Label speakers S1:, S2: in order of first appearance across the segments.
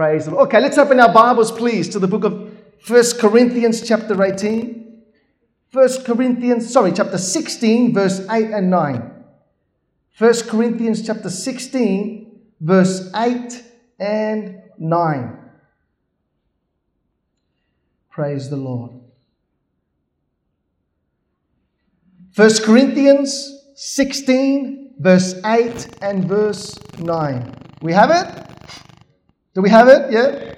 S1: Praise the Lord. Okay, let's open our Bibles, please, to the book of First Corinthians, chapter 18. First Corinthians, sorry, chapter 16, verse 8 and 9. First Corinthians, chapter 16, verse 8 and 9. Praise the Lord. First Corinthians 16, verse 8 and verse 9. We have it? Do we have it? Yeah?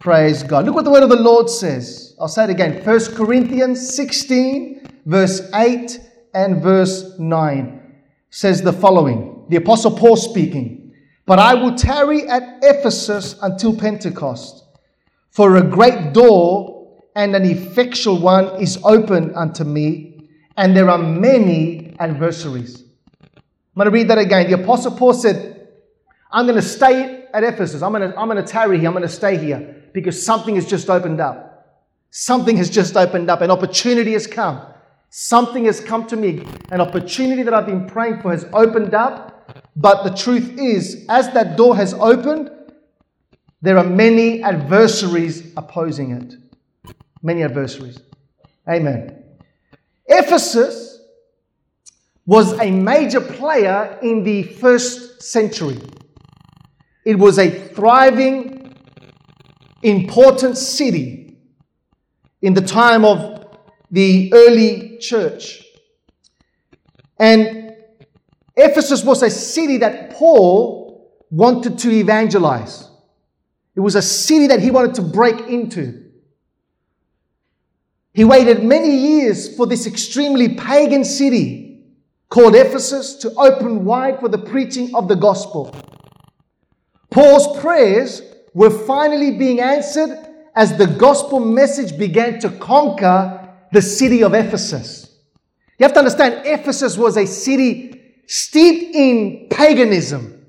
S1: Praise God. Look what the word of the Lord says. I'll say it again. 1 Corinthians 16, verse 8 and verse 9 says the following. The Apostle Paul speaking. But I will tarry at Ephesus until Pentecost, for a great door and an effectual one is opened unto me, and there are many adversaries. I'm going to read that again. The Apostle Paul said, I'm going to stay at Ephesus. I'm going to, I'm going to tarry here. I'm going to stay here because something has just opened up. Something has just opened up. An opportunity has come. Something has come to me. An opportunity that I've been praying for has opened up. But the truth is, as that door has opened, there are many adversaries opposing it. Many adversaries. Amen. Ephesus was a major player in the first century. It was a thriving, important city in the time of the early church. And Ephesus was a city that Paul wanted to evangelize. It was a city that he wanted to break into. He waited many years for this extremely pagan city called Ephesus to open wide for the preaching of the gospel. Paul's prayers were finally being answered as the gospel message began to conquer the city of Ephesus. You have to understand, Ephesus was a city steeped in paganism.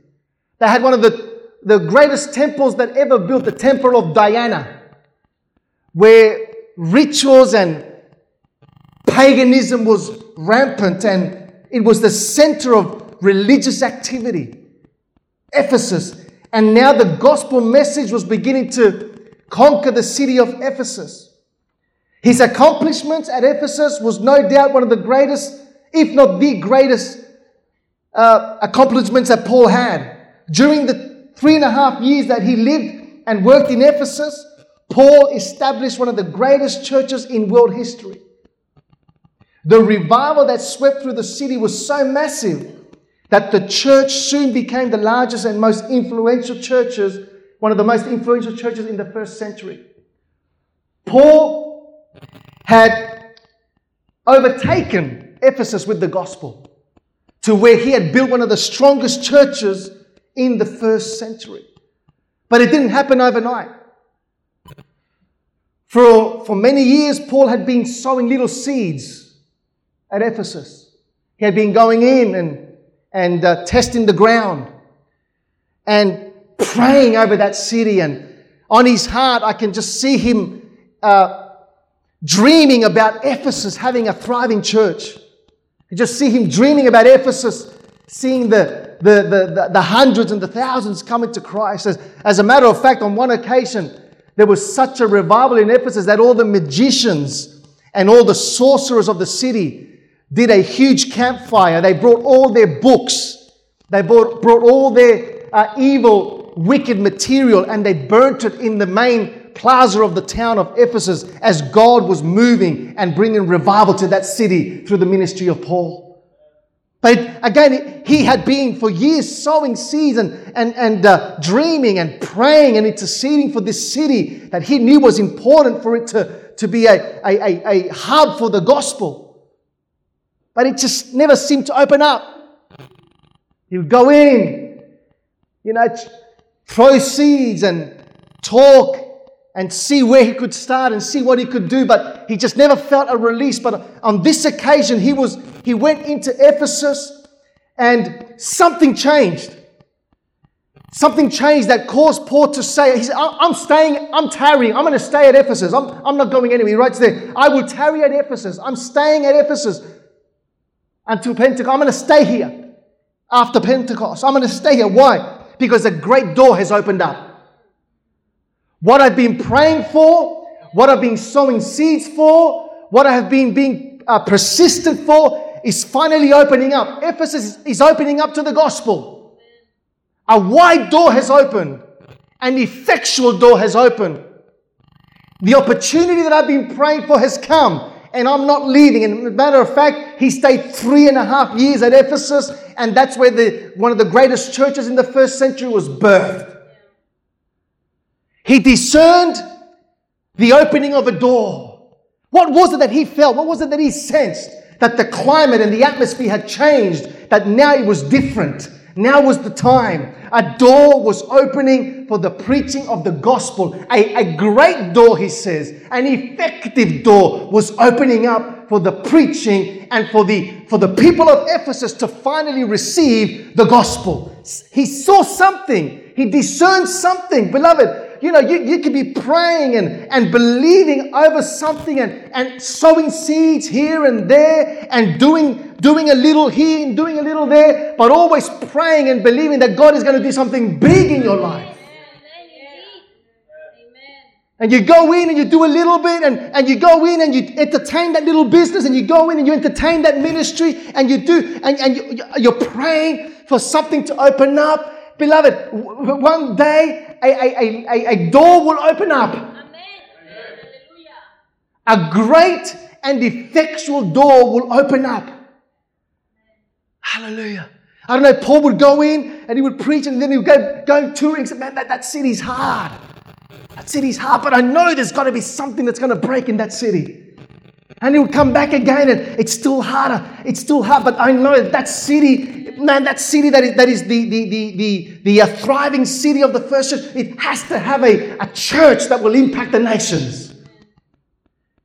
S1: They had one of the, the greatest temples that ever built, the Temple of Diana, where rituals and paganism was rampant and it was the center of religious activity. Ephesus and now the gospel message was beginning to conquer the city of Ephesus. His accomplishments at Ephesus was no doubt one of the greatest, if not the greatest, uh, accomplishments that Paul had. During the three and a half years that he lived and worked in Ephesus, Paul established one of the greatest churches in world history. The revival that swept through the city was so massive that the church soon became the largest and most influential churches, one of the most influential churches in the first century. Paul had overtaken Ephesus with the gospel to where he had built one of the strongest churches in the first century. But it didn't happen overnight. For, for many years, Paul had been sowing little seeds at Ephesus. He had been going in and and uh, testing the ground and praying over that city. And on his heart, I can just see him uh, dreaming about Ephesus having a thriving church. I just see him dreaming about Ephesus, seeing the, the, the, the, the hundreds and the thousands coming to Christ. As, as a matter of fact, on one occasion, there was such a revival in Ephesus that all the magicians and all the sorcerers of the city did a huge campfire. They brought all their books, they brought, brought all their uh, evil, wicked material, and they burnt it in the main plaza of the town of Ephesus as God was moving and bringing revival to that city through the ministry of Paul. But again, he had been for years sowing seeds and, and, and uh, dreaming and praying and interceding for this city that he knew was important for it to, to be a, a, a, a hub for the gospel. But it just never seemed to open up. He would go in, you know, throw seeds and talk and see where he could start and see what he could do, but he just never felt a release. But on this occasion, he was he went into Ephesus and something changed. Something changed that caused Paul to say, he said, I'm staying, I'm tarrying, I'm going to stay at Ephesus. I'm, I'm not going anywhere. He writes there, I will tarry at Ephesus. I'm staying at Ephesus until Pentecost. I'm going to stay here after Pentecost. I'm going to stay here. Why? Because a great door has opened up. What I've been praying for, what I've been sowing seeds for, what I have been being uh, persistent for is finally opening up. Ephesus is opening up to the gospel. A wide door has opened. An effectual door has opened. The opportunity that I've been praying for has come, and I'm not leaving. And as a matter of fact, he stayed three and a half years at Ephesus, and that's where the, one of the greatest churches in the first century was birthed. He discerned the opening of a door. What was it that he felt? What was it that he sensed? That the climate and the atmosphere had changed, that now it was different. Now was the time. A door was opening for the preaching of the gospel. A, a great door, he says, an effective door was opening up for the preaching and for the, for the people of Ephesus to finally receive the gospel. He saw something. He discerned something. Beloved, you know, you, you could be praying and, and believing over something and, and sowing seeds here and there and doing, doing a little here and doing a little there, but always praying and believing that God is going to do something big in your life. And you go in and you do a little bit, and, and you go in and you entertain that little business, and you go in and you entertain that ministry, and you do, and, and you, you're praying for something to open up. Beloved, one day a, a, a, a door will open up. Amen. A great and effectual door will open up. Hallelujah. I don't know, Paul would go in and he would preach and then he would go, go touring and say, man, that, that city's hard. That city's hard, but I know there's got to be something that's going to break in that city. And he would come back again and it's still harder. It's still hard, but I know that city man, that city that is, that is the, the, the, the, the uh, thriving city of the first church, it has to have a, a church that will impact the nations.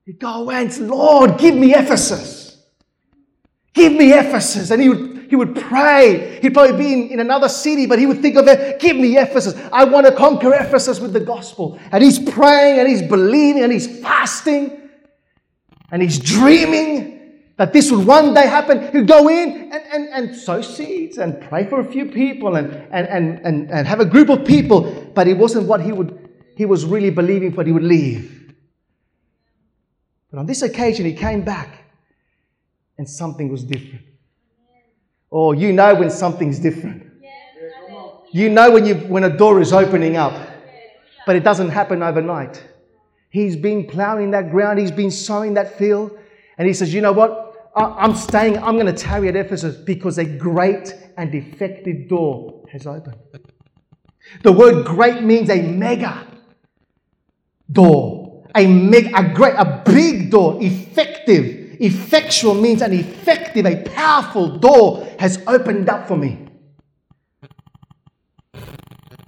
S1: You go away and say, Lord, give me Ephesus. Give me Ephesus. And he would, he would pray. He'd probably be in, in another city, but he would think of it, give me Ephesus. I want to conquer Ephesus with the gospel. And he's praying and he's believing and he's fasting and he's dreaming that this would one day happen. He'd go in and, and, and sow seeds and pray for a few people and, and, and, and, and have a group of people, but it wasn't what he would he was really believing for, he would leave. But on this occasion he came back and something was different. Oh, you know when something's different. You know when you when a door is opening up, but it doesn't happen overnight. He's been plowing that ground, he's been sowing that field, and he says, You know what? I'm staying, I'm going to tarry at Ephesus because a great and effective door has opened. The word great means a mega door, a, meg, a great, a big door, effective. Effectual means an effective, a powerful door has opened up for me.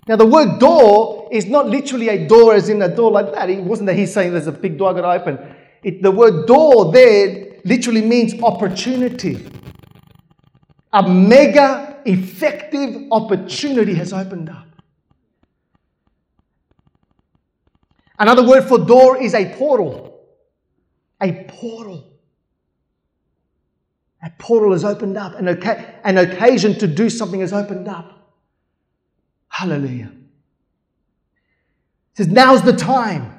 S1: Now, the word door is not literally a door as in a door like that. It wasn't that he's saying there's a big door I got to open. It, the word door there literally means opportunity. A mega effective opportunity has opened up. Another word for door is a portal. A portal. A portal has opened up. An, oca- an occasion to do something has opened up. Hallelujah. It says, now's the time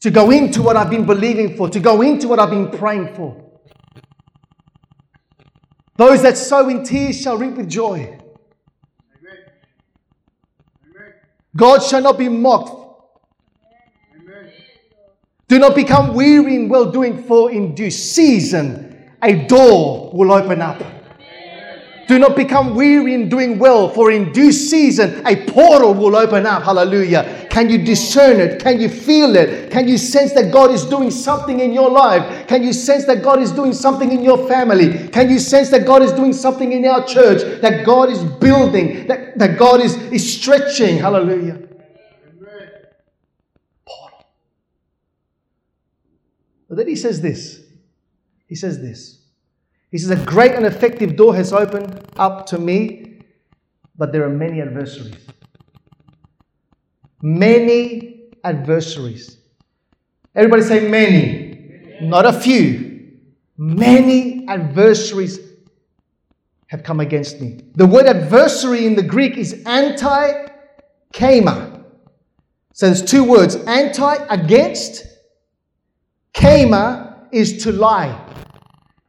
S1: to go into what I've been believing for, to go into what I've been praying for. Those that sow in tears shall reap with joy. God shall not be mocked. Do not become weary in well doing, for in due season a door will open up. Do not become weary in doing well, for in due season a portal will open up. Hallelujah. Can you discern it? Can you feel it? Can you sense that God is doing something in your life? Can you sense that God is doing something in your family? Can you sense that God is doing something in our church? That God is building, that, that God is, is stretching. Hallelujah. Portal. But then he says this. He says this. He says, A great and effective door has opened up to me, but there are many adversaries. Many adversaries. Everybody say many, not a few. Many adversaries have come against me. The word adversary in the Greek is anti kama. So there's two words anti, against. Kema is to lie.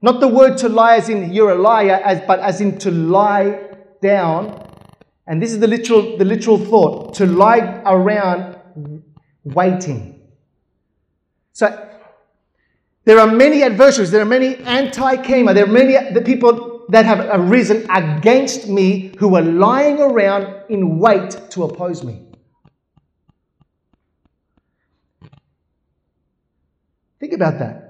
S1: Not the word to lie as in you're a liar, as, but as in to lie down. And this is the literal, the literal thought to lie around waiting. So there are many adversaries, there are many anti Kema, there are many the people that have arisen against me who are lying around in wait to oppose me. Think about that.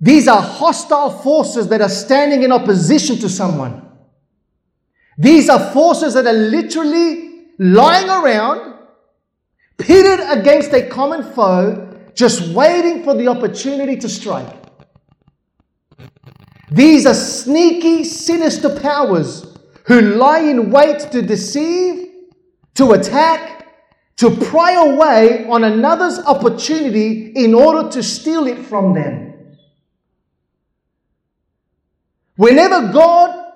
S1: These are hostile forces that are standing in opposition to someone. These are forces that are literally lying around, pitted against a common foe, just waiting for the opportunity to strike. These are sneaky, sinister powers who lie in wait to deceive, to attack, to pry away on another's opportunity in order to steal it from them. Whenever God,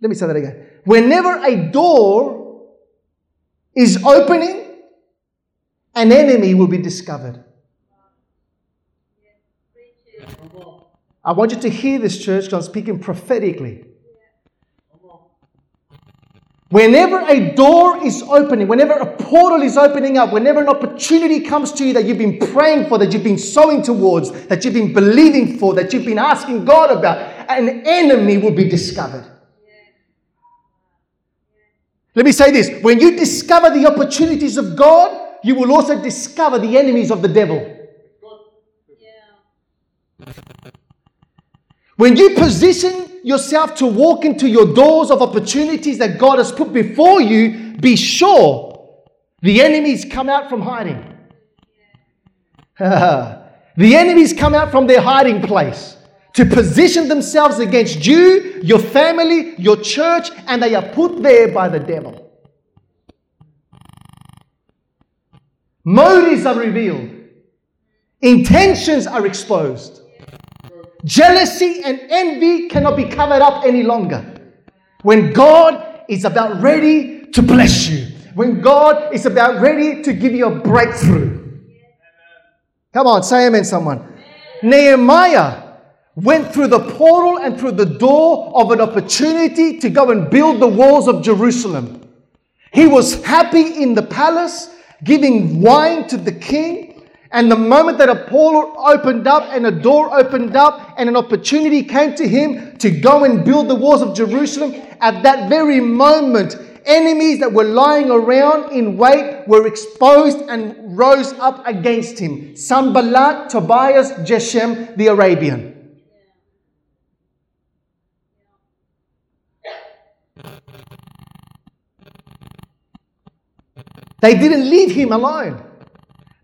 S1: let me say that again. Whenever a door is opening, an enemy will be discovered. I want you to hear this, church, because I'm speaking prophetically. Whenever a door is opening, whenever a portal is opening up, whenever an opportunity comes to you that you've been praying for, that you've been sowing towards, that you've been believing for, that you've been asking God about, an enemy will be discovered. Let me say this when you discover the opportunities of God, you will also discover the enemies of the devil. When you position yourself to walk into your doors of opportunities that God has put before you, be sure the enemies come out from hiding. the enemies come out from their hiding place to position themselves against you, your family, your church, and they are put there by the devil. Motives are revealed. Intentions are exposed. Jealousy and envy cannot be covered up any longer. When God is about ready to bless you, when God is about ready to give you a breakthrough. Come on, say amen, someone. Nehemiah went through the portal and through the door of an opportunity to go and build the walls of Jerusalem. He was happy in the palace giving wine to the king. And the moment that a opened up and a door opened up and an opportunity came to him to go and build the walls of Jerusalem, at that very moment, enemies that were lying around in wait were exposed and rose up against him. Sanballat, Tobias, Geshem, the Arabian. They didn't leave him alone.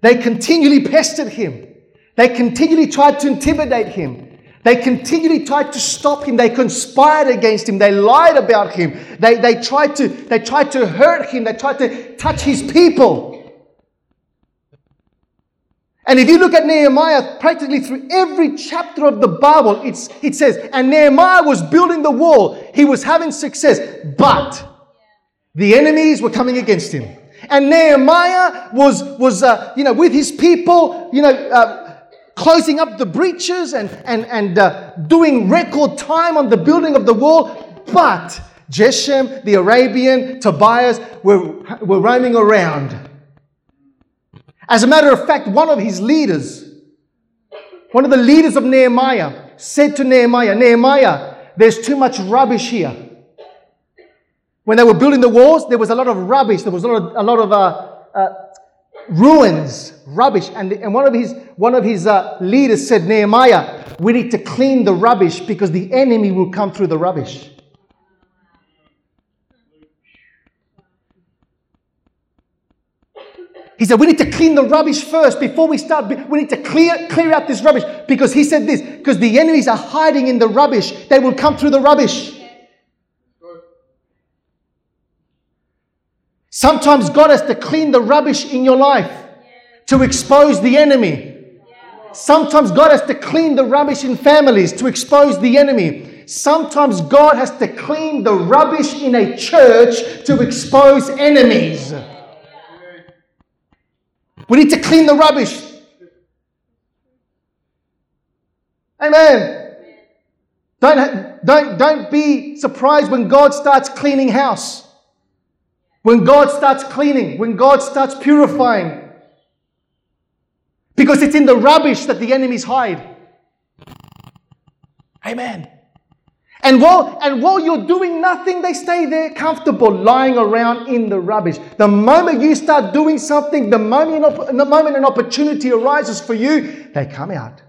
S1: They continually pestered him. They continually tried to intimidate him. They continually tried to stop him. They conspired against him. They lied about him. They, they, tried to, they tried to hurt him. They tried to touch his people. And if you look at Nehemiah, practically through every chapter of the Bible, it's, it says, and Nehemiah was building the wall. He was having success, but the enemies were coming against him. And Nehemiah was, was uh, you know, with his people, you know, uh, closing up the breaches and, and, and uh, doing record time on the building of the wall. But Geshem, the Arabian, Tobias were, were roaming around. As a matter of fact, one of his leaders, one of the leaders of Nehemiah, said to Nehemiah, Nehemiah, there's too much rubbish here. When they were building the walls, there was a lot of rubbish. There was a lot of, a lot of uh, uh, ruins, rubbish. And, and one of his, one of his uh, leaders said, Nehemiah, we need to clean the rubbish because the enemy will come through the rubbish. He said, We need to clean the rubbish first before we start. We need to clear, clear out this rubbish because he said this because the enemies are hiding in the rubbish. They will come through the rubbish. Sometimes God has to clean the rubbish in your life to expose the enemy. Sometimes God has to clean the rubbish in families to expose the enemy. Sometimes God has to clean the rubbish in a church to expose enemies. We need to clean the rubbish. Amen. Don't, don't, don't be surprised when God starts cleaning house. When God starts cleaning, when God starts purifying. Because it's in the rubbish that the enemies hide. Amen. And while, and while you're doing nothing, they stay there comfortable, lying around in the rubbish. The moment you start doing something, the moment, the moment an opportunity arises for you, they come out.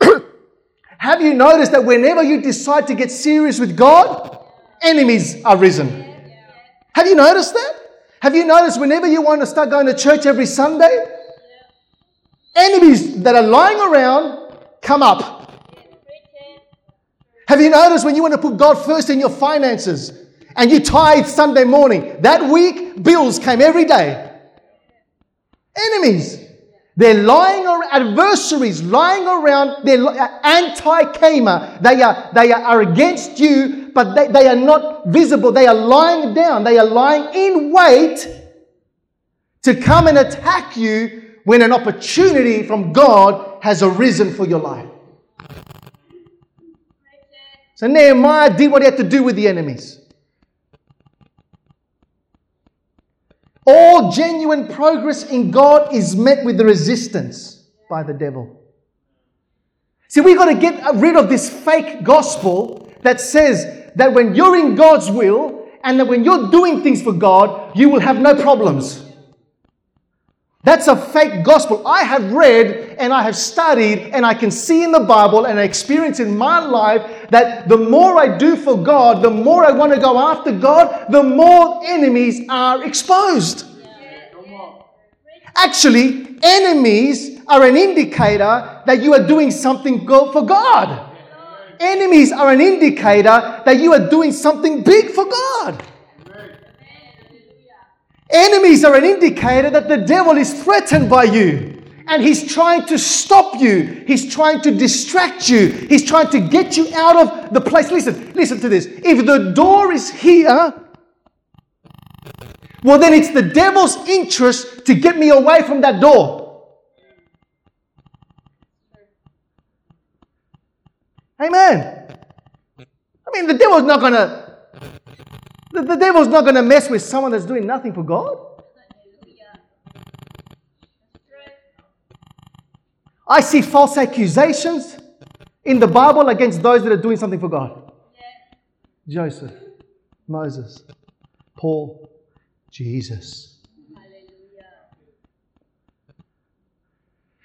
S1: Have you noticed that whenever you decide to get serious with God, enemies are risen? Have you noticed that? Have you noticed whenever you want to start going to church every Sunday, enemies that are lying around come up. Have you noticed when you want to put God first in your finances and you tithe Sunday morning, that week, bills came every day? Enemies. They're lying around, adversaries lying around, they're uh, anti-Kama. They are, they are against you, but they, they are not visible. They are lying down. They are lying in wait to come and attack you when an opportunity from God has arisen for your life. So Nehemiah did what he had to do with the enemies. All genuine progress in God is met with the resistance by the devil. See, we've got to get rid of this fake gospel that says that when you're in God's will and that when you're doing things for God, you will have no problems. That's a fake gospel. I have read and I have studied and I can see in the Bible and I experience in my life that the more I do for God, the more I want to go after God, the more enemies are exposed. Actually, enemies are an indicator that you are doing something for God. Enemies are an indicator that you are doing something big for God. Enemies are an indicator that the devil is threatened by you. And he's trying to stop you. He's trying to distract you. He's trying to get you out of the place. Listen, listen to this. If the door is here, well, then it's the devil's interest to get me away from that door. Amen. I mean, the devil's not going to the, the devil's not going to mess with someone that's doing nothing for God. I see false accusations in the Bible against those that are doing something for God. Joseph, Moses, Paul, Jesus.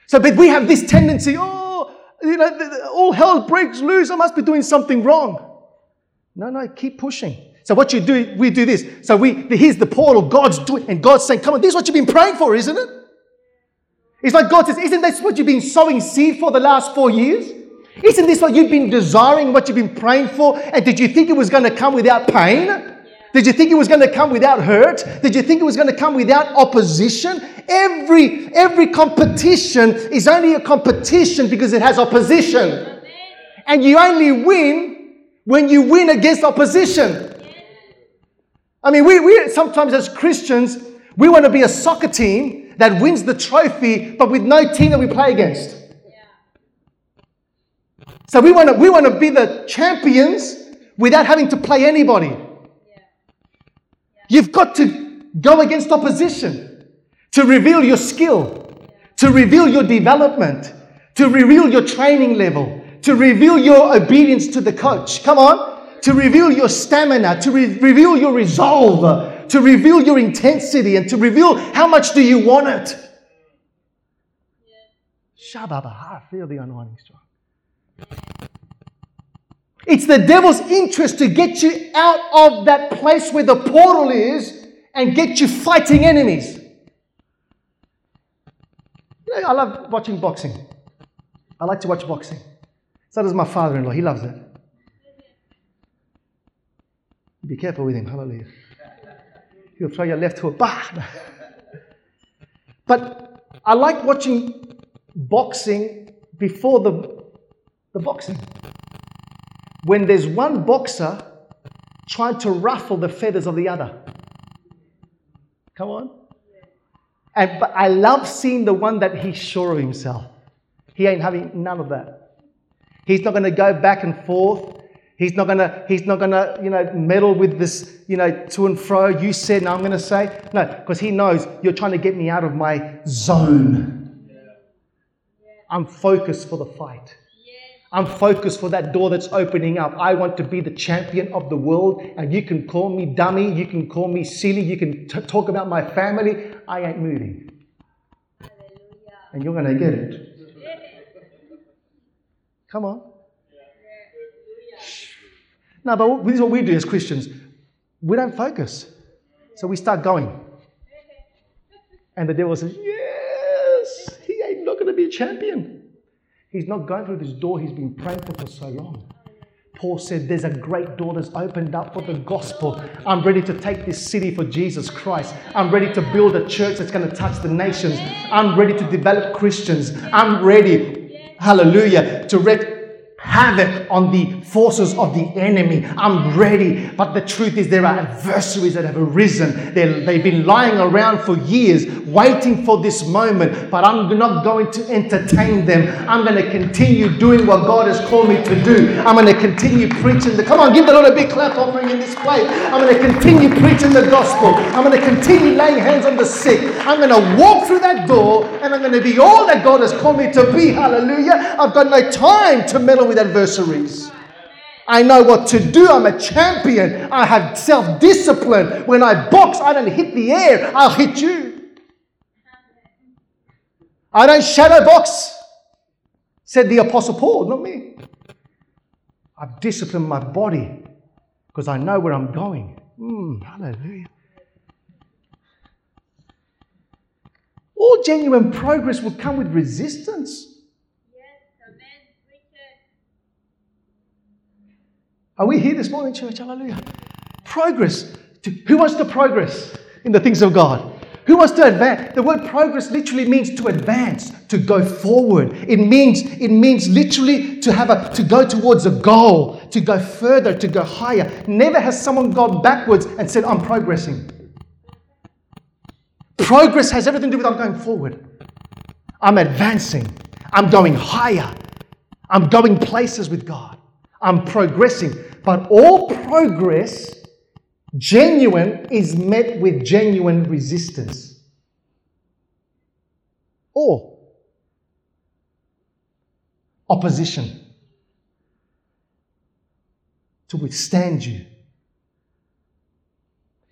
S1: So, but we have this tendency, oh, you know, all hell breaks loose. I must be doing something wrong. No, no, keep pushing. So what you do, we do this. So we here's the portal. God's doing, and God's saying, "Come on, this is what you've been praying for, isn't it?" It's like God says, "Isn't this what you've been sowing seed for the last four years? Isn't this what you've been desiring, what you've been praying for? And did you think it was going to come without pain? Did you think it was going to come without hurt? Did you think it was going to come without opposition? Every every competition is only a competition because it has opposition. And you only win when you win against opposition. I mean, we, we sometimes as Christians, we want to be a soccer team that wins the trophy, but with no team that we play against. So we want to we want to be the champions without having to play anybody. You've got to go against opposition to reveal your skill, to reveal your development, to reveal your training level, to reveal your obedience to the coach. Come on to reveal your stamina, to re- reveal your resolve, to reveal your intensity, and to reveal how much do you want it. Shababa, feel the anointing strong. It's the devil's interest to get you out of that place where the portal is and get you fighting enemies. I love watching boxing. I like to watch boxing. So does my father in law. He loves it. Be careful with him. Hallelujah. He'll throw your left hook. Bah! But I like watching boxing before the, the boxing. When there's one boxer trying to ruffle the feathers of the other. Come on. And but I love seeing the one that he's sure of himself. He ain't having none of that. He's not going to go back and forth. He's not gonna, he's not gonna, you know, meddle with this, you know, to and fro. You said, now I'm gonna say. No, because he knows you're trying to get me out of my zone. I'm focused for the fight. I'm focused for that door that's opening up. I want to be the champion of the world, and you can call me dummy, you can call me silly, you can t- talk about my family. I ain't moving. And you're going to get it. Come on. No, but this is what we do as Christians. We don't focus. So we start going. And the devil says, Yes, he ain't not going to be a champion. He's not going through this door he's been praying for for so long. Paul said, There's a great door that's opened up for the gospel. I'm ready to take this city for Jesus Christ. I'm ready to build a church that's going to touch the nations. I'm ready to develop Christians. I'm ready, hallelujah, to wreak havoc on the forces of the enemy. I'm ready. But the truth is, there are adversaries that have arisen. they they've been lying around for years, waiting for this moment. But I'm not going to entertain them. I'm going to continue doing what God has called me to do. I'm going to continue preaching the. Come on, give the Lord a big clap offering in this place. I'm going to continue preaching the gospel. I'm going to continue laying hands on the sick. I'm going to walk through that door and I'm going to be all that God has called me to be. Hallelujah. I've got no time to meddle with adversaries. I know what to do. I'm a champion. I have self discipline. When I box, I don't hit the air, I'll hit you. I don't shadow box, said the Apostle Paul, not me. I've disciplined my body because I know where I'm going. Mm, hallelujah. All genuine progress will come with resistance. Are we here this morning, church? Hallelujah. Progress. Who wants to progress in the things of God? Who wants to advance? The word progress literally means to advance, to go forward. It means it means literally to have a to go towards a goal, to go further, to go higher. Never has someone gone backwards and said, "I'm progressing." Progress has everything to do with I'm going forward. I'm advancing. I'm going higher. I'm going places with God. I'm progressing. But all progress, genuine, is met with genuine resistance. Or opposition to withstand you.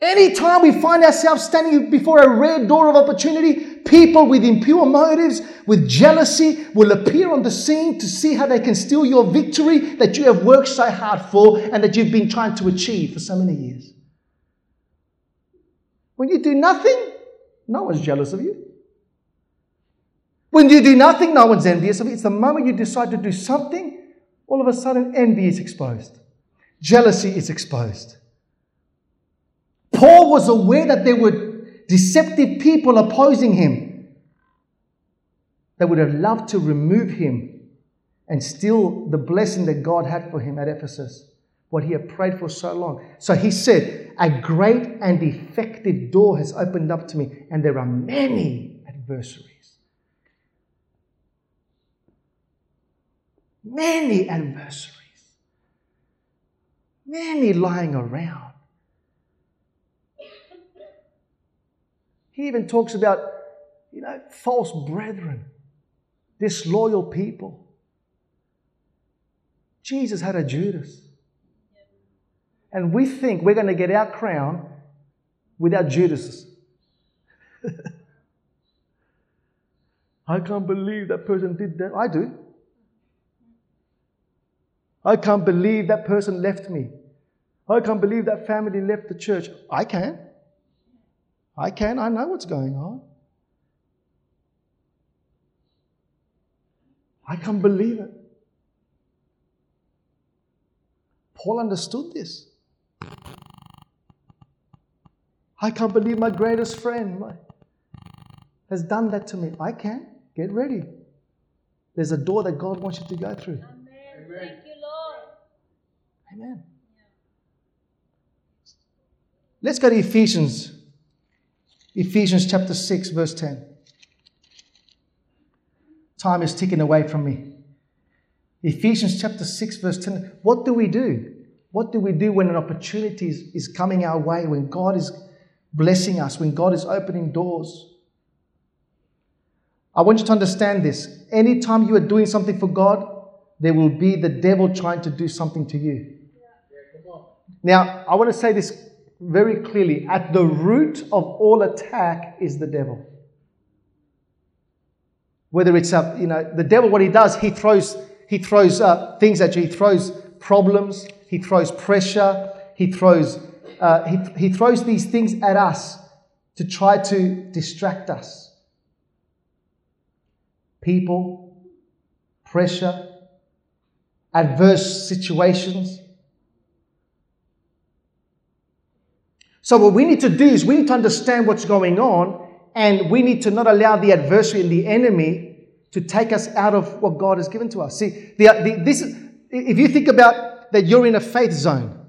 S1: Anytime we find ourselves standing before a red door of opportunity, people with impure motives, with jealousy, will appear on the scene to see how they can steal your victory that you have worked so hard for and that you've been trying to achieve for so many years. When you do nothing, no one's jealous of you. When you do nothing, no one's envious of you. It's the moment you decide to do something, all of a sudden envy is exposed, jealousy is exposed. Paul was aware that there were deceptive people opposing him that would have loved to remove him and steal the blessing that God had for him at Ephesus, what he had prayed for so long. So he said, A great and effective door has opened up to me, and there are many adversaries. Many adversaries. Many lying around. He even talks about, you know, false brethren, disloyal people. Jesus had a Judas. And we think we're going to get our crown without Judas. I can't believe that person did that. I do. I can't believe that person left me. I can't believe that family left the church. I can. I can, I know what's going on. I can't believe it. Paul understood this. I can't believe my greatest friend has done that to me. I can. Get ready. There's a door that God wants you to go through.
S2: Amen. Thank you, Lord.
S1: Amen. Let's go to Ephesians Ephesians chapter 6, verse 10. Time is ticking away from me. Ephesians chapter 6, verse 10. What do we do? What do we do when an opportunity is, is coming our way, when God is blessing us, when God is opening doors? I want you to understand this. Anytime you are doing something for God, there will be the devil trying to do something to you. Now, I want to say this very clearly. At the root of all attack is the devil. Whether it's a, you know, the devil, what he does, he throws, he throws uh, things at you. He throws problems. He throws pressure. He throws, uh, he, he throws these things at us to try to distract us. People, pressure, adverse situations. So, what we need to do is we need to understand what's going on, and we need to not allow the adversary and the enemy to take us out of what God has given to us. See, the, the, this, if you think about that, you're in a faith zone.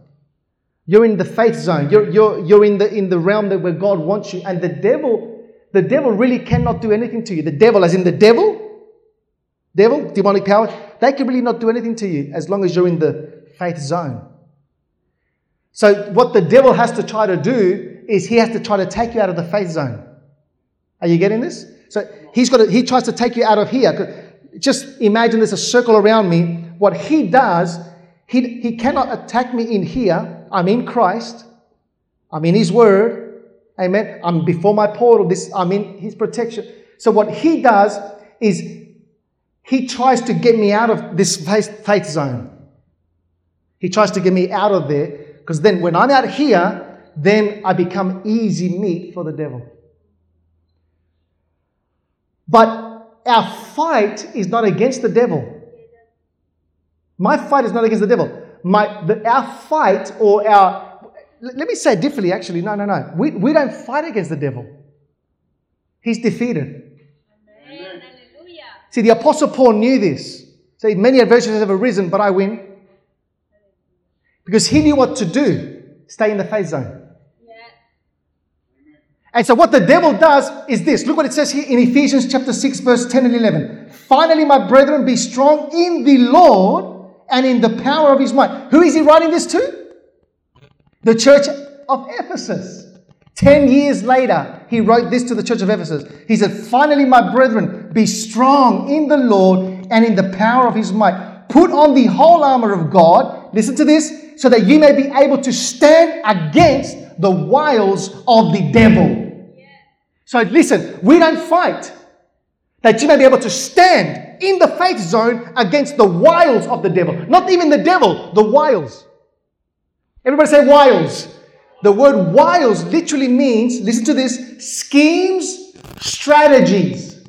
S1: You're in the faith zone. You're, you're, you're in, the, in the realm that where God wants you. And the devil, the devil really cannot do anything to you. The devil, as in the devil, devil, demonic power, they can really not do anything to you as long as you're in the faith zone. So, what the devil has to try to do is he has to try to take you out of the faith zone. Are you getting this? So, he's got to, he tries to take you out of here. Just imagine there's a circle around me. What he does, he, he cannot attack me in here. I'm in Christ. I'm in his word. Amen. I'm before my portal. This, I'm in his protection. So, what he does is he tries to get me out of this faith, faith zone. He tries to get me out of there because then when I'm out here, then I become easy meat for the devil. But our fight is not against the devil. My fight is not against the devil. My, the, our fight or our, let me say it differently actually. No, no, no. We, we don't fight against the devil. He's defeated.
S2: Amen.
S1: See, the Apostle Paul knew this. See, many adversaries have arisen, but I win. Because he knew what to do stay in the faith zone. And so, what the devil does is this look what it says here in Ephesians chapter 6, verse 10 and 11. Finally, my brethren, be strong in the Lord and in the power of his might. Who is he writing this to? The church of Ephesus. Ten years later, he wrote this to the church of Ephesus. He said, Finally, my brethren, be strong in the Lord and in the power of his might. Put on the whole armor of God. Listen to this so that you may be able to stand against the wiles of the devil. So listen, we don't fight. That you may be able to stand in the faith zone against the wiles of the devil. Not even the devil, the wiles. Everybody say wiles. The word wiles literally means, listen to this, schemes, strategies.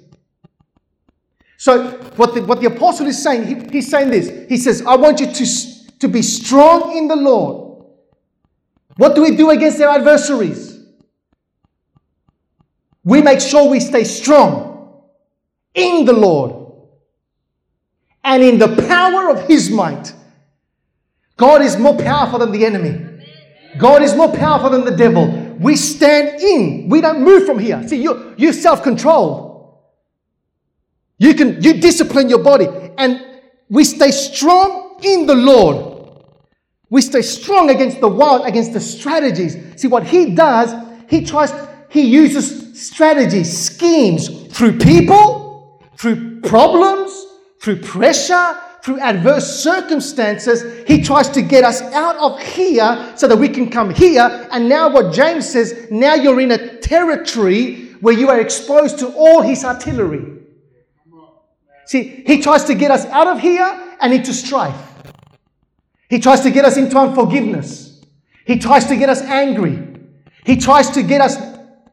S1: So, what the, what the apostle is saying, he, he's saying this. He says, I want you to to be strong in the Lord. What do we do against our adversaries? We make sure we stay strong in the Lord and in the power of His might. God is more powerful than the enemy. God is more powerful than the devil. We stand in. We don't move from here. See, you, you're self-controlled. You can, you discipline your body and we stay strong in the Lord. We stay strong against the world, against the strategies. See, what he does, he tries, he uses strategies, schemes through people, through problems, through pressure, through adverse circumstances. He tries to get us out of here so that we can come here. And now, what James says, now you're in a territory where you are exposed to all his artillery. See, he tries to get us out of here and into strife. He tries to get us into unforgiveness. He tries to get us angry. He tries to get us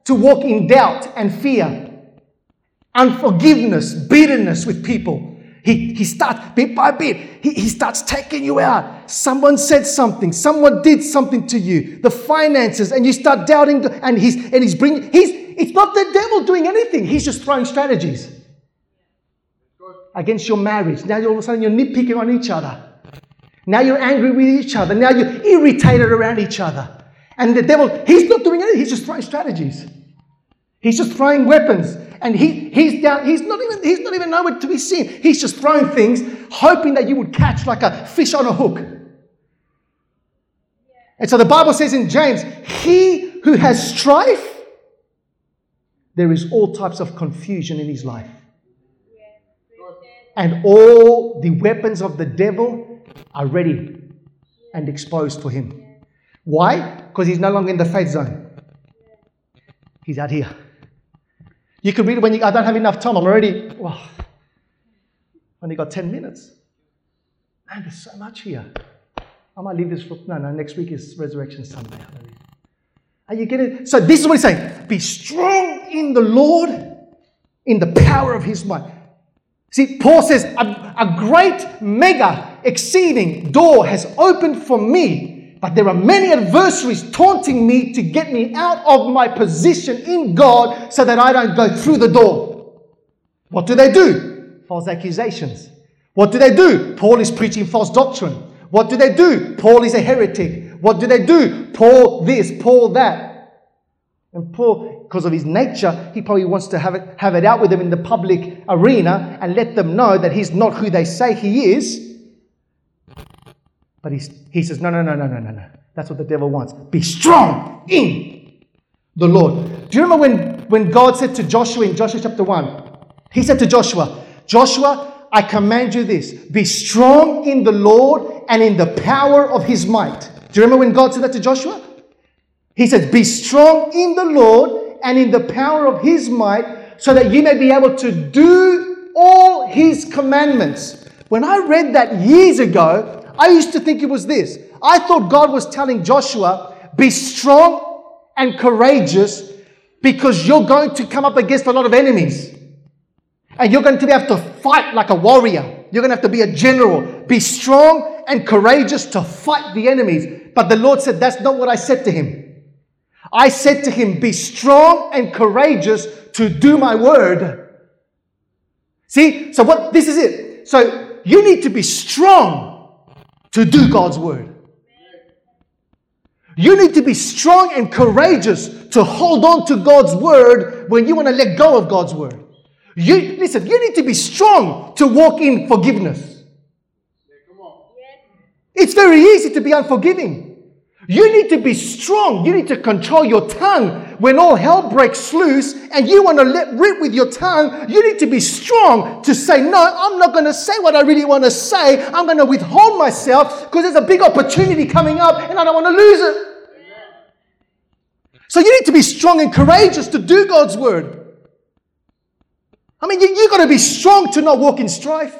S1: to walk in doubt and fear, unforgiveness, bitterness with people. He, he starts bit by bit, he, he starts taking you out. Someone said something, someone did something to you, the finances, and you start doubting, and he's and he's bringing he's it's not the devil doing anything, he's just throwing strategies against your marriage. Now all of a sudden you're nitpicking on each other. Now you're angry with each other. Now you're irritated around each other. And the devil, he's not doing anything, he's just throwing strategies. He's just throwing weapons. And he, he's down, he's not even he's not even nowhere to be seen. He's just throwing things, hoping that you would catch like a fish on a hook. And so the Bible says in James, he who has strife, there is all types of confusion in his life. And all the weapons of the devil are ready and exposed for him. Why? Because he's no longer in the faith zone. He's out here. You can read it when you, I don't have enough time. I'm already, well, only got 10 minutes. Man, there's so much here. I might leave this for, no, no, next week is Resurrection Sunday. Are you getting it? So this is what he's saying. Be strong in the Lord, in the power of his might. See, Paul says, a, a great, mega, exceeding door has opened for me but there are many adversaries taunting me to get me out of my position in God so that I don't go through the door. What do they do? False accusations. What do they do? Paul is preaching false doctrine. What do they do? Paul is a heretic. What do they do? Paul this, Paul that. And Paul, because of his nature, he probably wants to have it, have it out with them in the public arena and let them know that he's not who they say he is. But he's, he says, no, no, no, no, no, no, no. That's what the devil wants. Be strong in the Lord. Do you remember when, when God said to Joshua in Joshua chapter 1? He said to Joshua, Joshua, I command you this be strong in the Lord and in the power of his might. Do you remember when God said that to Joshua? He said, Be strong in the Lord and in the power of his might, so that you may be able to do all his commandments. When I read that years ago, I used to think it was this. I thought God was telling Joshua, be strong and courageous because you're going to come up against a lot of enemies. And you're going to have to fight like a warrior. You're going to have to be a general. Be strong and courageous to fight the enemies. But the Lord said, That's not what I said to him. I said to him, Be strong and courageous to do my word. See? So, what this is it. So, you need to be strong to do God's word. You need to be strong and courageous to hold on to God's word when you want to let go of God's word. You listen, you need to be strong to walk in forgiveness. It's very easy to be unforgiving. You need to be strong. You need to control your tongue when all hell breaks loose and you want to let rip with your tongue. You need to be strong to say, No, I'm not going to say what I really want to say. I'm going to withhold myself because there's a big opportunity coming up and I don't want to lose it. So you need to be strong and courageous to do God's word. I mean, you, you've got to be strong to not walk in strife.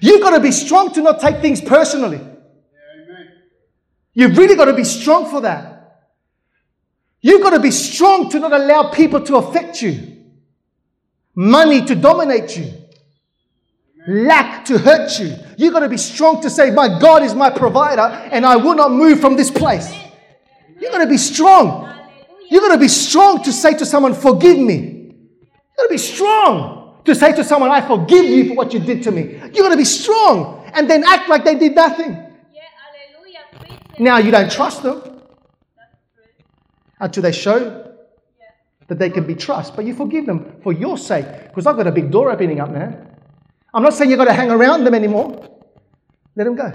S1: You've got to be strong to not take things personally. You've really got to be strong for that. You've got to be strong to not allow people to affect you, money to dominate you, lack to hurt you. You've got to be strong to say, My God is my provider, and I will not move from this place. You've got to be strong. You've got to be strong to say to someone, Forgive me. You've got to be strong to say to someone, I forgive you for what you did to me. You've got to be strong and then act like they did nothing. Now you don't trust them until they show that they can be trusted. But you forgive them for your sake because I've got a big door opening up, man. I'm not saying you've got to hang around them anymore. Let them go.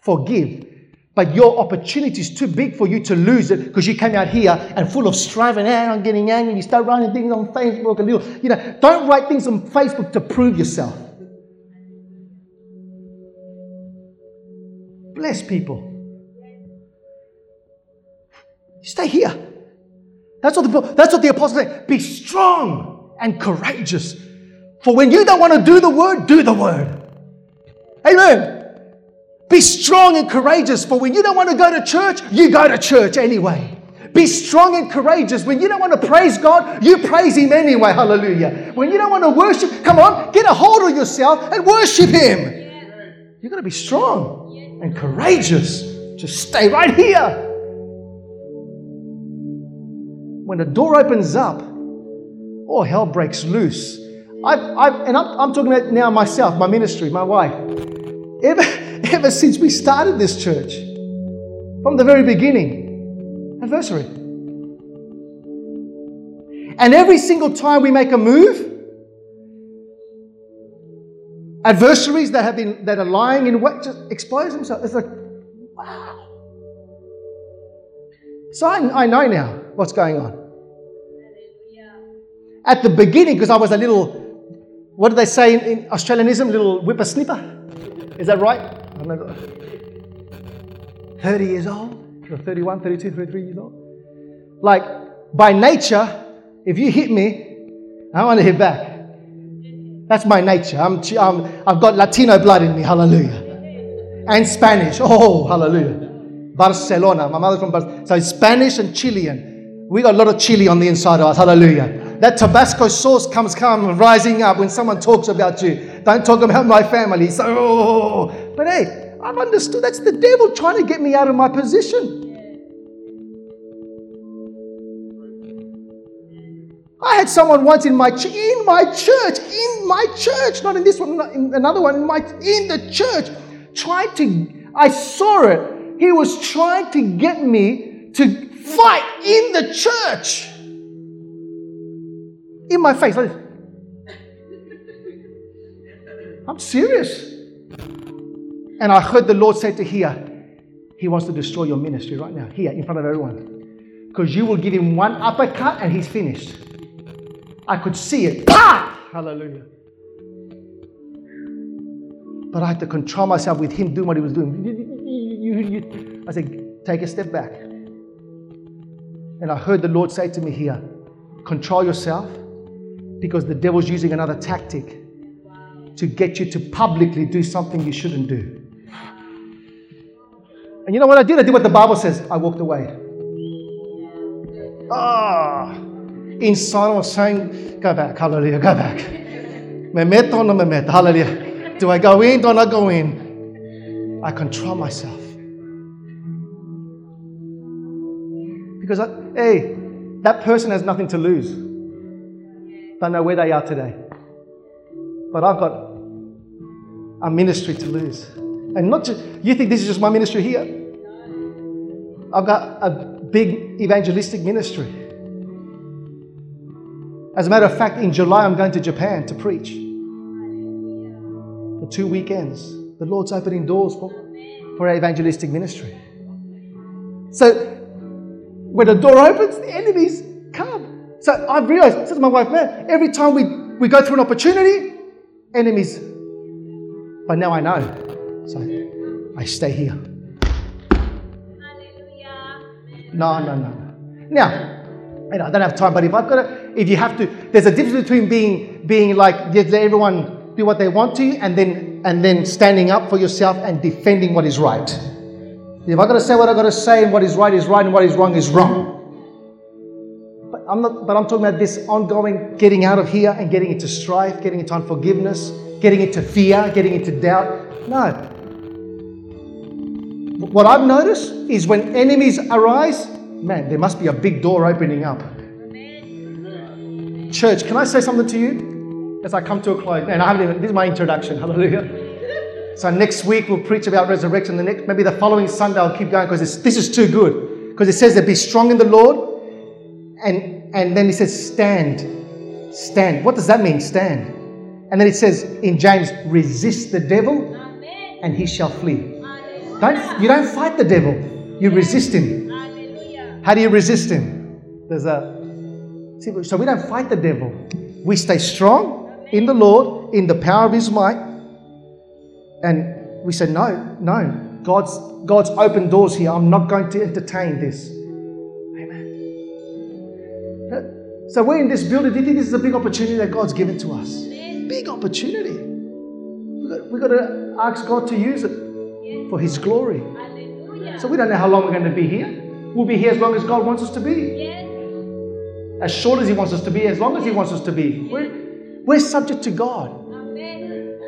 S1: Forgive. But your opportunity is too big for you to lose it because you came out here and full of striving and I'm getting angry. You start writing things on Facebook and you know, don't write things on Facebook to prove yourself. Bless people. Stay here. That's what the, that's what the apostle said. Be strong and courageous. For when you don't want to do the word, do the word. Amen. Be strong and courageous. For when you don't want to go to church, you go to church anyway. Be strong and courageous. When you don't want to praise God, you praise Him anyway. Hallelujah. When you don't want to worship, come on, get a hold of yourself and worship Him. You've got to be strong and courageous. Just stay right here when the door opens up, all hell breaks loose. I've, I've, and I'm, I'm talking about now myself, my ministry, my wife. Ever, ever since we started this church, from the very beginning, adversary. And every single time we make a move, adversaries that have been that are lying in wait just expose themselves. It's like, wow. So I, I know now what's going on. At the beginning, because I was a little, what do they say in, in Australianism? Little whippersnipper. Is that right? I remember. 30 years old, or 31, 32, 33 years old. Like, by nature, if you hit me, I want to hit back. That's my nature. I'm, I'm, I've got Latino blood in me. Hallelujah. And Spanish. Oh, hallelujah. Barcelona. My mother's from Barcelona. So Spanish and Chilean. We got a lot of Chile on the inside of us. Hallelujah. That Tabasco sauce comes come rising up when someone talks about you. Don't talk about my family. So, oh. but hey, I've understood that's the devil trying to get me out of my position. I had someone once in my ch- in my church, in my church, not in this one, not in another one, in my in the church, trying to. I saw it. He was trying to get me to fight in the church, in my face. Like, I'm serious. And I heard the Lord say to here, He wants to destroy your ministry right now, here in front of everyone, because you will give him one uppercut and he's finished. I could see it. Hallelujah. But I had to control myself with him doing what he was doing. I said, take a step back. And I heard the Lord say to me here, control yourself because the devil's using another tactic to get you to publicly do something you shouldn't do. And you know what I did? I did what the Bible says. I walked away. Ah. Inside I was saying, go back, hallelujah, go back. Me meto or no me meto, hallelujah. Do I go in, do I not go in? I control myself. Because, I, hey, that person has nothing to lose. Don't know where they are today. But I've got a ministry to lose. And not just, you think this is just my ministry here? I've got a big evangelistic ministry. As a matter of fact, in July, I'm going to Japan to preach for two weekends. The Lord's opening doors for, for our evangelistic ministry. So, when the door opens, the come. So, I've realized, to my wife, man, every time we, we go through an opportunity, enemies. But now I know. So, I stay here. Hallelujah. No, no, no. Now, I don't have time, but if I've got to, if you have to, there's a difference between being being like let everyone do what they want to, and then and then standing up for yourself and defending what is right. If I've got to say what I've got to say, and what is right is right, and what is wrong is wrong. But I'm not. But I'm talking about this ongoing getting out of here and getting into strife, getting into unforgiveness, getting into fear, getting into doubt. No. What I've noticed is when enemies arise, man, there must be a big door opening up. Church, can I say something to you as I come to a close? And I haven't even, this is my introduction. Hallelujah. So next week we'll preach about resurrection. The next, maybe the following Sunday I'll keep going because this is too good. Because it says that be strong in the Lord, and and then he says stand, stand. What does that mean? Stand. And then it says in James, resist the devil, and he shall flee. Don't you don't fight the devil, you resist him. How do you resist him? There's a see, so we don't fight the devil. We stay strong in the Lord, in the power of his might. And we say, No, no. God's God's open doors here. I'm not going to entertain this. So we're in this building. Do you think this is a big opportunity that God's given to us? Big opportunity. We've got, to ask God to use it for his glory. So we don't know how long we're going to be here. We'll be here as long as God wants us to be. Yes. As short as He wants us to be, as long as He wants us to be. We're, we're subject to God. Amen.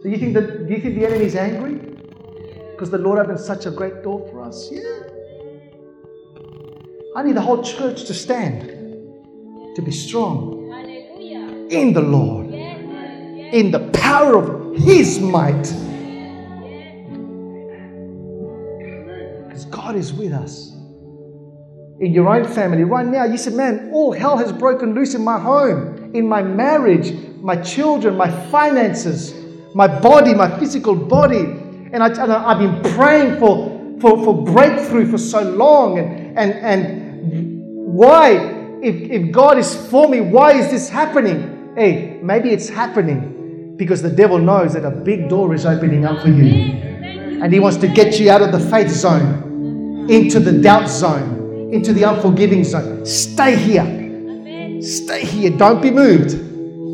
S1: So you think that do you think the enemy is angry? Because the Lord opened such a great door for us? Yeah. I need the whole church to stand, to be strong Hallelujah. in the Lord, yes. Yes. in the power of His might. Because God is with us. in your own family right now. You said, man, all hell has broken loose in my home, in my marriage, my children, my finances, my body, my physical body. And, I, I've been praying for, for, for breakthrough for so long. And, and, and why, if, if God is for me, why is this happening? Hey, maybe it's happening because the devil knows that a big door is opening up for you. And he wants to get you out of the faith zone into the doubt zone into the unforgiving zone. Stay here. Stay here. Don't be moved.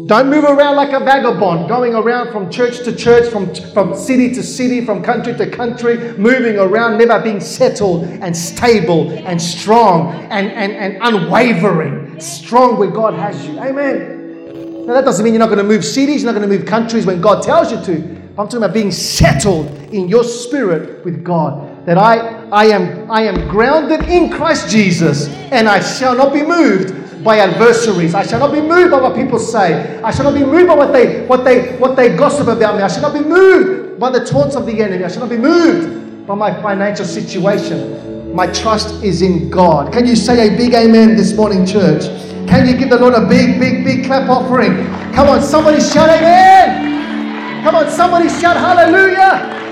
S1: Don't move around like a vagabond, going around from church to church, from, from city to city, from country to country, moving around, never being settled and stable and strong and, and, and unwavering. Strong where God has you. Amen. Now, that doesn't mean you're not going to move cities, you're not going to move countries when God tells you to. I'm talking about being settled in your spirit with God. That I I am, I am grounded in Christ Jesus, and I shall not be moved by adversaries. I shall not be moved by what people say. I shall not be moved by what they, what they, what they gossip about me. I shall not be moved by the taunts of the enemy. I shall not be moved by my financial situation. My trust is in God. Can you say a big amen this morning, church? Can you give the Lord a big, big, big clap offering? Come on, somebody shout amen. Come on, somebody shout hallelujah.